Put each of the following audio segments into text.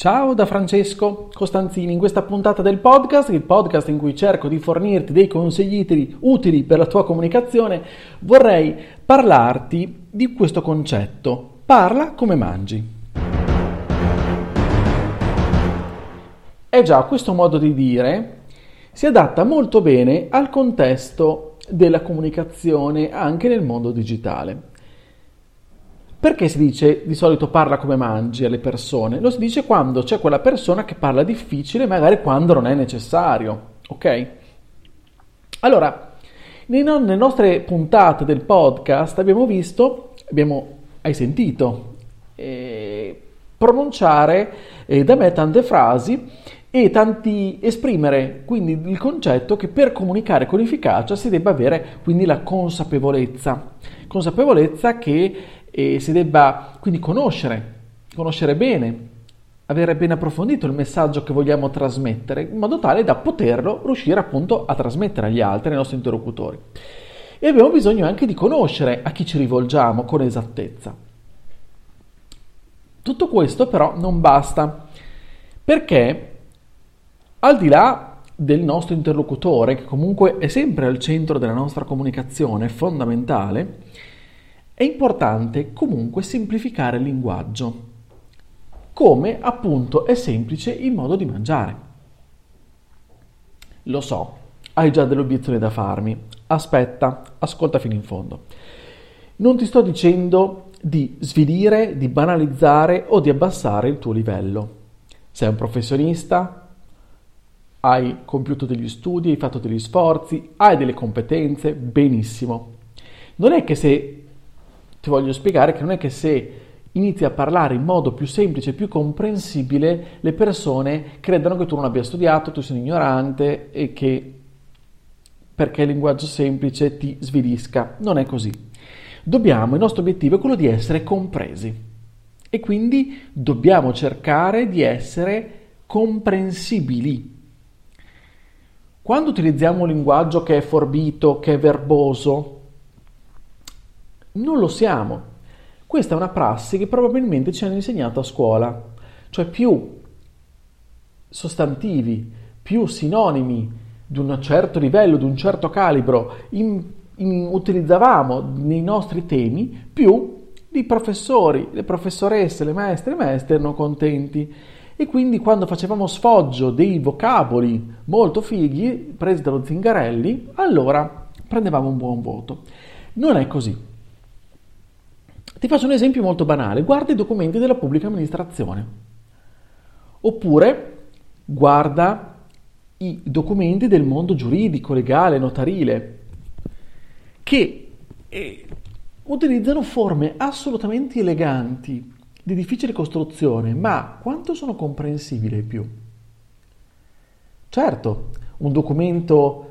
Ciao da Francesco Costanzini, in questa puntata del podcast, il podcast in cui cerco di fornirti dei consigli utili per la tua comunicazione, vorrei parlarti di questo concetto. Parla come mangi. E già, questo modo di dire si adatta molto bene al contesto della comunicazione anche nel mondo digitale. Perché si dice di solito parla come mangi alle persone? Lo si dice quando c'è quella persona che parla difficile, magari quando non è necessario, ok? Allora, nelle nostre puntate del podcast abbiamo visto, abbiamo, hai sentito, eh, pronunciare eh, da me tante frasi e tanti esprimere quindi il concetto che per comunicare con efficacia si debba avere quindi la consapevolezza, consapevolezza che e si debba quindi conoscere, conoscere bene, avere ben approfondito il messaggio che vogliamo trasmettere, in modo tale da poterlo riuscire appunto a trasmettere agli altri, ai nostri interlocutori. E abbiamo bisogno anche di conoscere a chi ci rivolgiamo con esattezza. Tutto questo però non basta, perché al di là del nostro interlocutore, che comunque è sempre al centro della nostra comunicazione, fondamentale, è importante comunque semplificare il linguaggio, come appunto è semplice il modo di mangiare. Lo so, hai già delle obiezioni da farmi. Aspetta, ascolta fino in fondo. Non ti sto dicendo di svilire, di banalizzare o di abbassare il tuo livello. Sei un professionista, hai compiuto degli studi, hai fatto degli sforzi, hai delle competenze, benissimo. Non è che se ti voglio spiegare che non è che se inizi a parlare in modo più semplice, più comprensibile, le persone credano che tu non abbia studiato, tu sia un ignorante e che perché il linguaggio semplice ti svilisca. Non è così. Dobbiamo, il nostro obiettivo è quello di essere compresi e quindi dobbiamo cercare di essere comprensibili. Quando utilizziamo un linguaggio che è forbito, che è verboso, non lo siamo. Questa è una prassi che probabilmente ci hanno insegnato a scuola, cioè più sostantivi, più sinonimi di un certo livello, di un certo calibro in, in, utilizzavamo nei nostri temi, più i professori, le professoresse, le maestre le maestre erano contenti. E quindi quando facevamo sfoggio dei vocaboli molto fighi, presi dallo Zingarelli, allora prendevamo un buon voto. Non è così. Ti faccio un esempio molto banale, guarda i documenti della pubblica amministrazione. Oppure guarda i documenti del mondo giuridico, legale, notarile, che eh, utilizzano forme assolutamente eleganti, di difficile costruzione, ma quanto sono comprensibili più? Certo, un documento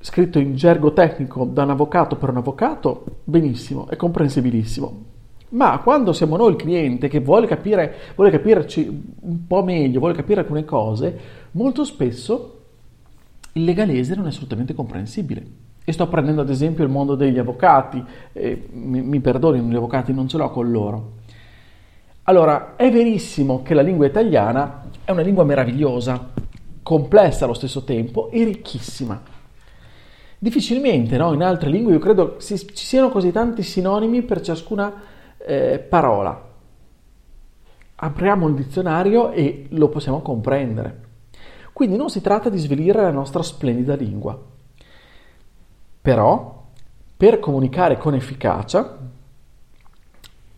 scritto in gergo tecnico da un avvocato per un avvocato, benissimo, è comprensibilissimo. Ma quando siamo noi il cliente che vuole, capire, vuole capirci un po' meglio, vuole capire alcune cose, molto spesso il legalese non è assolutamente comprensibile. E sto prendendo ad esempio il mondo degli avvocati, eh, mi, mi perdonino gli avvocati, non ce l'ho con loro. Allora, è verissimo che la lingua italiana è una lingua meravigliosa, complessa allo stesso tempo e ricchissima Difficilmente, no? In altre lingue io credo ci siano così tanti sinonimi per ciascuna eh, parola. Apriamo il dizionario e lo possiamo comprendere. Quindi non si tratta di svelire la nostra splendida lingua. Però, per comunicare con efficacia,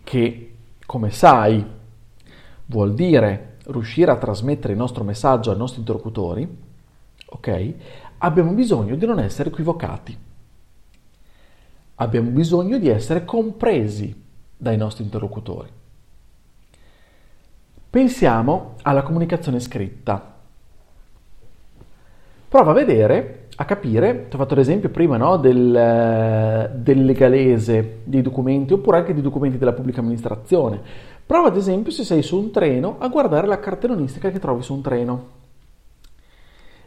che come sai vuol dire riuscire a trasmettere il nostro messaggio ai nostri interlocutori, ok? Abbiamo bisogno di non essere equivocati. Abbiamo bisogno di essere compresi dai nostri interlocutori. Pensiamo alla comunicazione scritta. Prova a vedere a capire, ti ho fatto l'esempio prima no, del, del, legalese dei documenti oppure anche dei documenti della pubblica amministrazione. Prova ad esempio se sei su un treno a guardare la cartellonistica che trovi su un treno.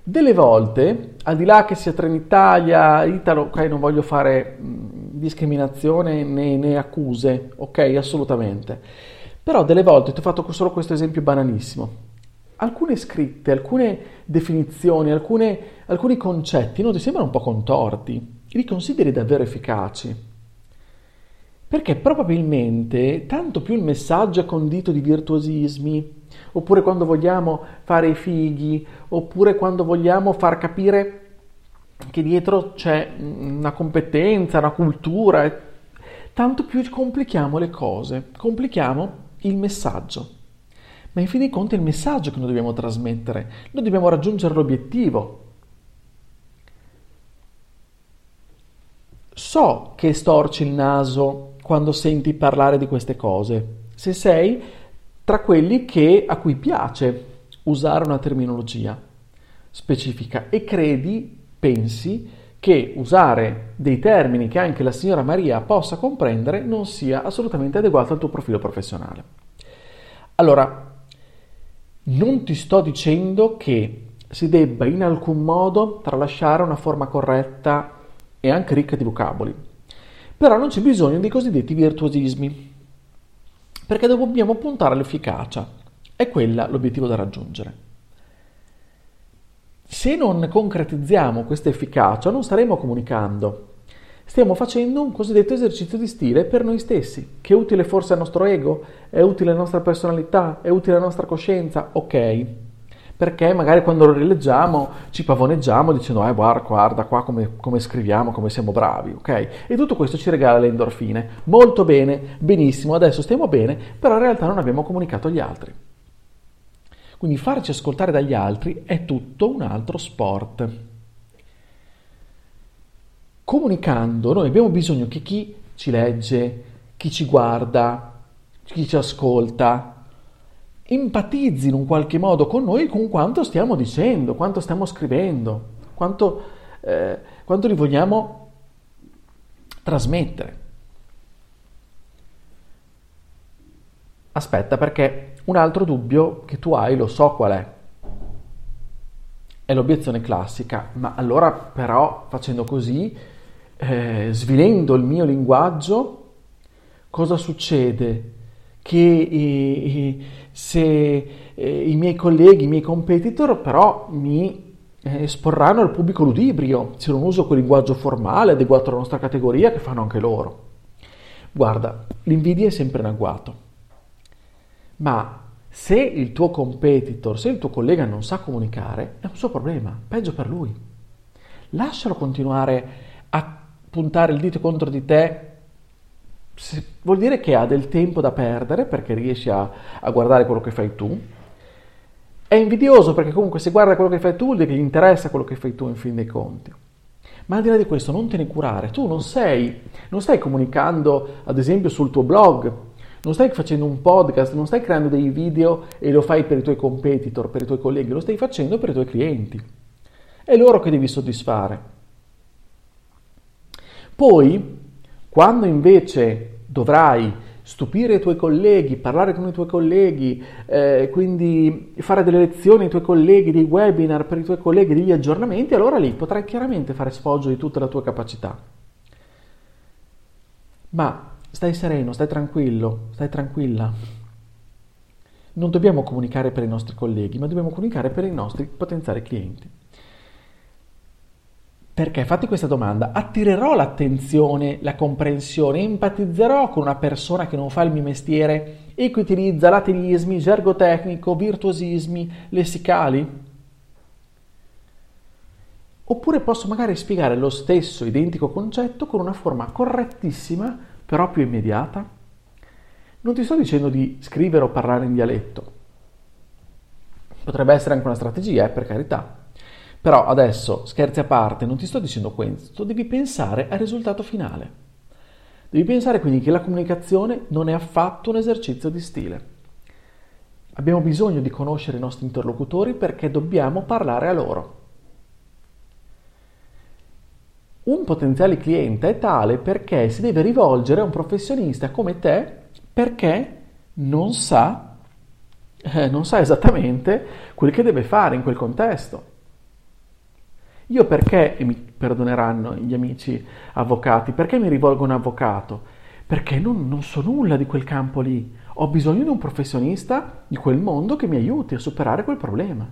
Delle volte, al di là che sia Trenitalia, Italo, ok, non voglio fare discriminazione né, né accuse, ok, assolutamente. Però delle volte ti ho fatto solo questo esempio banalissimo alcune scritte, alcune definizioni, alcune, alcuni concetti non ti sembrano un po' contorti? Li consideri davvero efficaci? Perché probabilmente tanto più il messaggio è condito di virtuosismi, oppure quando vogliamo fare i fighi, oppure quando vogliamo far capire che dietro c'è una competenza, una cultura, tanto più complichiamo le cose, complichiamo il messaggio. Ma in fin dei conti è il messaggio che noi dobbiamo trasmettere, noi dobbiamo raggiungere l'obiettivo. So che storci il naso quando senti parlare di queste cose, se sei tra quelli che, a cui piace usare una terminologia specifica e credi, pensi, che usare dei termini che anche la signora Maria possa comprendere non sia assolutamente adeguato al tuo profilo professionale. Allora, non ti sto dicendo che si debba in alcun modo tralasciare una forma corretta e anche ricca di vocaboli, però non c'è bisogno dei cosiddetti virtuosismi, perché dobbiamo puntare all'efficacia, è quella l'obiettivo da raggiungere. Se non concretizziamo questa efficacia non staremo comunicando, Stiamo facendo un cosiddetto esercizio di stile per noi stessi, che è utile forse al nostro ego, è utile alla nostra personalità, è utile alla nostra coscienza, ok. Perché magari quando lo rileggiamo ci pavoneggiamo dicendo, eh guarda, guarda qua come, come scriviamo, come siamo bravi, ok? E tutto questo ci regala le endorfine. Molto bene, benissimo, adesso stiamo bene, però in realtà non abbiamo comunicato agli altri. Quindi farci ascoltare dagli altri è tutto un altro sport comunicando noi abbiamo bisogno che chi ci legge, chi ci guarda, chi ci ascolta, empatizzi in un qualche modo con noi con quanto stiamo dicendo, quanto stiamo scrivendo, quanto, eh, quanto li vogliamo trasmettere. Aspetta perché un altro dubbio che tu hai lo so qual è. È l'obiezione classica, ma allora però facendo così eh, svilendo il mio linguaggio, cosa succede? Che eh, se eh, i miei colleghi, i miei competitor però mi eh, esporranno al pubblico ludibrio se non uso quel linguaggio formale adeguato alla nostra categoria che fanno anche loro. Guarda, l'invidia è sempre in agguato, ma se il tuo competitor, se il tuo collega non sa comunicare, è un suo problema, peggio per lui. Lascialo continuare a puntare il dito contro di te vuol dire che ha del tempo da perdere perché riesci a, a, guardare quello che fai tu. È invidioso perché comunque se guarda quello che fai tu gli interessa quello che fai tu in fin dei conti. Ma al di là di questo non te ne curare, tu non sei, non stai comunicando ad esempio sul tuo blog, non stai facendo un podcast, non stai creando dei video e lo fai per i tuoi competitor, per i tuoi colleghi, lo stai facendo per i tuoi clienti. È loro che devi soddisfare. Poi, quando invece dovrai stupire i tuoi colleghi, parlare con i tuoi colleghi, eh, quindi fare delle lezioni ai tuoi colleghi, dei webinar per i tuoi colleghi, degli aggiornamenti, allora lì potrai chiaramente fare sfoggio di tutta la tua capacità. Ma stai sereno, stai tranquillo, stai tranquilla. Non dobbiamo comunicare per i nostri colleghi, ma dobbiamo comunicare per i nostri potenziali clienti. Perché fatti questa domanda, attirerò l'attenzione, la comprensione, empatizzerò con una persona che non fa il mio mestiere e che utilizza latinismi, gergo tecnico, virtuosismi, lessicali? Oppure posso magari spiegare lo stesso identico concetto con una forma correttissima, però più immediata? Non ti sto dicendo di scrivere o parlare in dialetto. Potrebbe essere anche una strategia, eh, per carità però adesso, scherzi a parte, non ti sto dicendo questo, devi pensare al risultato finale. Devi pensare quindi che la comunicazione non è affatto un esercizio di stile. Abbiamo bisogno di conoscere i nostri interlocutori perché dobbiamo parlare a loro. un potenziale cliente è tale perché si deve rivolgere a un professionista come te perché non sa, eh, non sa esattamente quel che deve fare in quel contesto. Io perché, e mi perdoneranno gli amici avvocati, perché mi rivolgo a un avvocato? Perché non, non so nulla di quel campo lì. Ho bisogno di un professionista di quel mondo che mi aiuti a superare quel problema.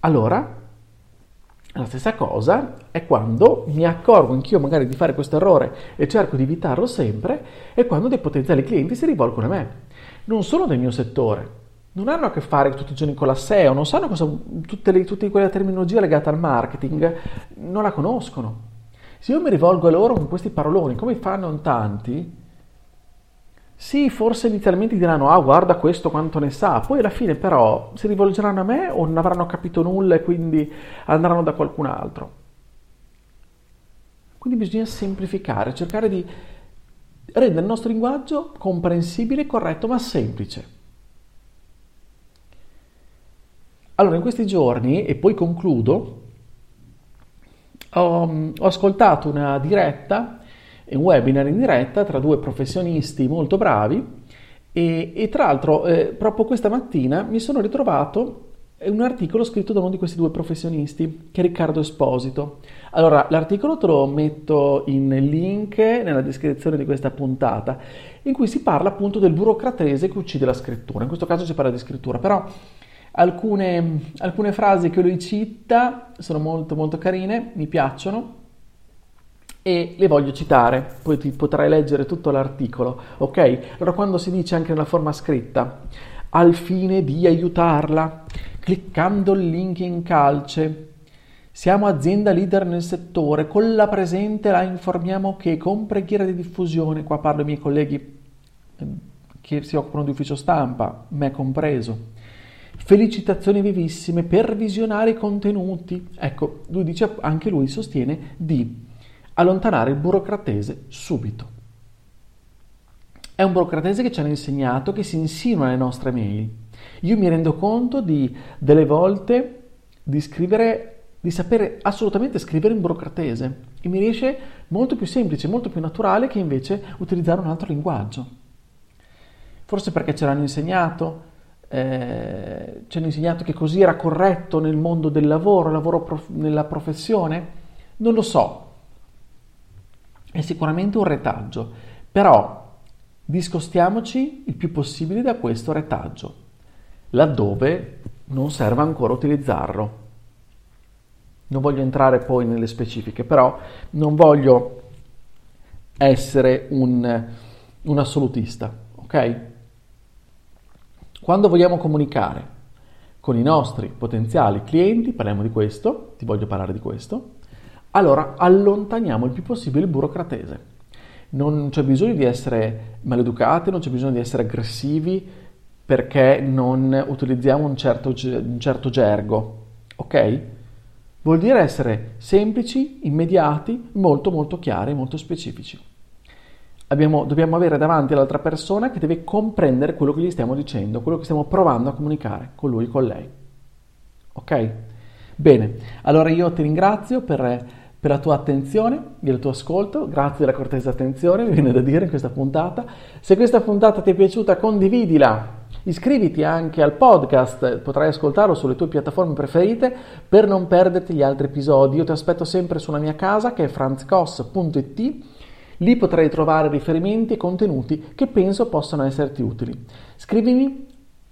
Allora, la stessa cosa è quando mi accorgo anch'io magari di fare questo errore e cerco di evitarlo sempre, è quando dei potenziali clienti si rivolgono a me. Non sono del mio settore, non hanno a che fare tutti i giorni con la SEO, non sanno cosa, le, tutte quelle terminologie legate al marketing, non la conoscono. Se io mi rivolgo a loro con questi paroloni, come fanno tanti, sì, forse inizialmente diranno, ah guarda questo quanto ne sa, poi alla fine però si rivolgeranno a me o non avranno capito nulla e quindi andranno da qualcun altro. Quindi bisogna semplificare, cercare di rendere il nostro linguaggio comprensibile, corretto, ma semplice. Allora, in questi giorni, e poi concludo, ho, ho ascoltato una diretta, un webinar in diretta tra due professionisti molto bravi e, e tra l'altro eh, proprio questa mattina mi sono ritrovato un articolo scritto da uno di questi due professionisti, che è Riccardo Esposito. Allora, l'articolo te lo metto in link nella descrizione di questa puntata, in cui si parla appunto del burocratese che uccide la scrittura. In questo caso si parla di scrittura, però Alcune, alcune frasi che lui cita sono molto molto carine, mi piacciono e le voglio citare, poi ti potrai leggere tutto l'articolo, ok? Allora quando si dice anche nella forma scritta, al fine di aiutarla, cliccando il link in calce, siamo azienda leader nel settore, con la presente la informiamo che con preghiera di diffusione, qua parlo ai miei colleghi ehm, che si occupano di ufficio stampa, me compreso, felicitazioni vivissime per visionare i contenuti. Ecco, lui dice, anche lui sostiene di allontanare il burocratese subito. È un burocratese che ci hanno insegnato che si insinua nelle nostre mail. Io mi rendo conto di delle volte di scrivere, di sapere assolutamente scrivere in burocratese e mi riesce molto più semplice, molto più naturale che invece utilizzare un altro linguaggio. Forse perché ce l'hanno insegnato, eh, ci hanno insegnato che così era corretto nel mondo del lavoro, lavoro prof- nella professione? Non lo so, è sicuramente un retaggio, però discostiamoci il più possibile da questo retaggio, laddove non serve ancora utilizzarlo. Non voglio entrare poi nelle specifiche, però non voglio essere un, un assolutista, ok? Quando vogliamo comunicare con i nostri potenziali clienti, parliamo di questo, ti voglio parlare di questo, allora allontaniamo il più possibile il burocratese. Non c'è bisogno di essere maleducati, non c'è bisogno di essere aggressivi perché non utilizziamo un certo, un certo gergo, ok? Vuol dire essere semplici, immediati, molto molto chiari, molto specifici. Abbiamo, dobbiamo avere davanti l'altra persona che deve comprendere quello che gli stiamo dicendo, quello che stiamo provando a comunicare con lui, con lei. Ok? Bene, allora io ti ringrazio per, per la tua attenzione il tuo ascolto, grazie della cortese attenzione, mi viene da dire in questa puntata. Se questa puntata ti è piaciuta, condividila. Iscriviti anche al podcast, potrai ascoltarlo sulle tue piattaforme preferite per non perderti gli altri episodi. Io ti aspetto sempre sulla mia casa che è franzcos.it Lì potrai trovare riferimenti e contenuti che penso possano esserti utili. Scrivimi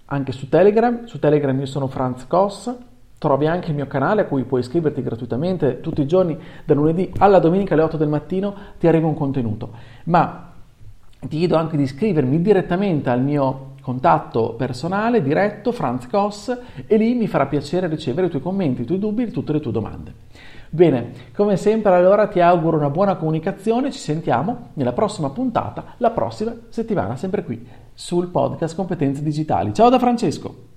anche su Telegram, su Telegram io sono Franz Koss, trovi anche il mio canale a cui puoi iscriverti gratuitamente tutti i giorni, da lunedì alla domenica alle 8 del mattino ti arriva un contenuto. Ma ti chiedo anche di iscrivermi direttamente al mio contatto personale diretto Franz Koss e lì mi farà piacere ricevere i tuoi commenti, i tuoi dubbi e tutte le tue domande. Bene, come sempre allora ti auguro una buona comunicazione, ci sentiamo nella prossima puntata, la prossima settimana, sempre qui sul podcast Competenze Digitali. Ciao da Francesco!